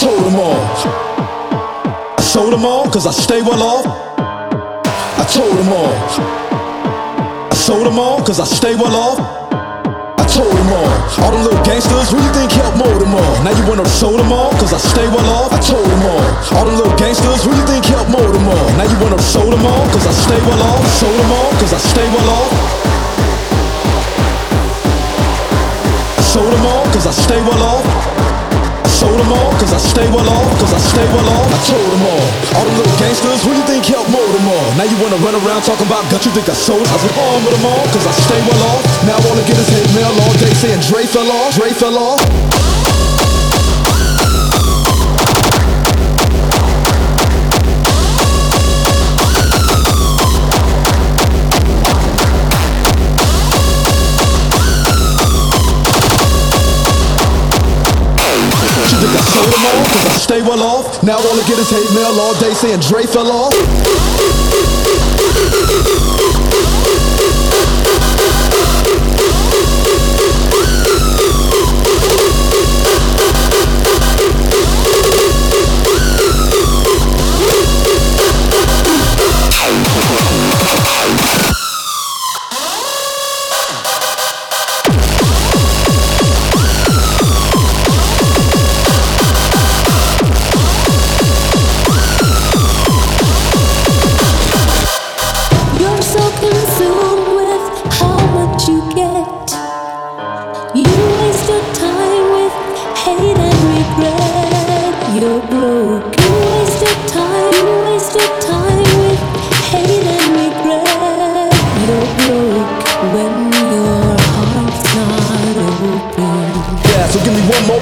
told them all. I sold them all cause I stay well off. I told them all. I sold them all cause I stay well off. I told them all. All them little gangsters, who you think helped mold them all? Now you wanna sold them all cause I stay well off. I told them all. All them little gangsters, who you think helped mold them all? Now you wanna sold them all cause I stay well off. Sold them all cause I stay well off. Sold them all cause I stay well off. Sold them all cause I stay well off, cause I stay well off. I told them all. All the little gangsters, who you think helped mold them all? Now you wanna run around talking about gut, you think I sold? I was on with them all cause I stay well off. Now all I get is hate mail all day saying Dre fell off, Dre fell off. Think I sold them all cause I stay well off? Now all I get is hate mail all day saying Dre fell off.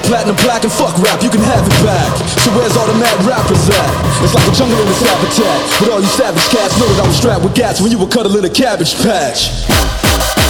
Platinum plaque and fuck rap, you can have it back. So where's all the mad rappers at? It's like a jungle in this habitat. With all you savage cats know that I was strapped with gas when you were cuddling a cabbage patch.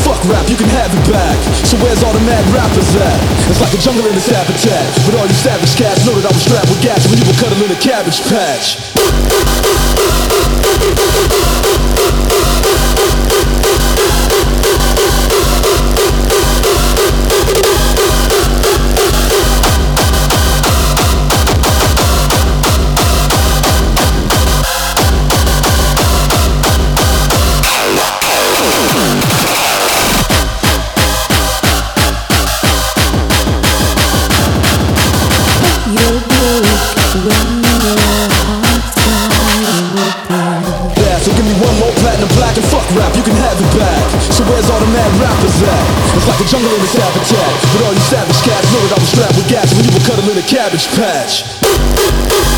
Fuck rap, you can have it back. So where's all the mad rappers at? It's like a jungle in this habitat. But all you savage cats know that I was strapped with gas when you were cuddling a cabbage patch. Savage cats know that I was strapped with gas when you were cuddling a cabbage patch.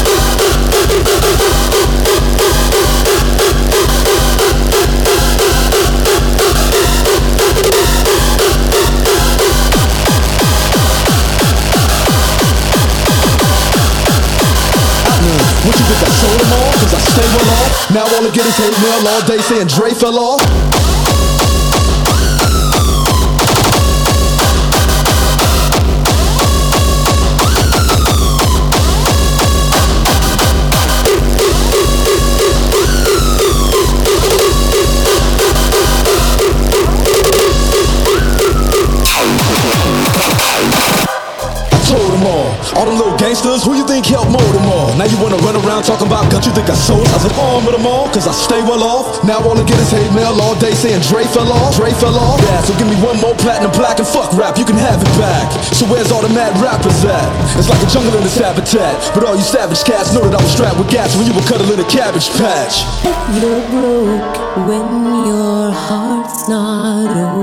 Stay. Now all I get is hate mail all day saying Dre fell off. All. Them little gangsters, who you think helped mold them all? Now you wanna run around talking about gut, you think I sold? I was on with them all, cause I stay well off. Now all I get is hate mail all day saying Dre fell off, Dre fell off. Yeah, so give me one more platinum plaque and fuck rap, you can have it back. So where's all the mad rappers at? It's like a jungle in this habitat. But all you savage cats know that I was strapped with gas when you were cuddling a little cabbage patch. You're broke when your heart's not open.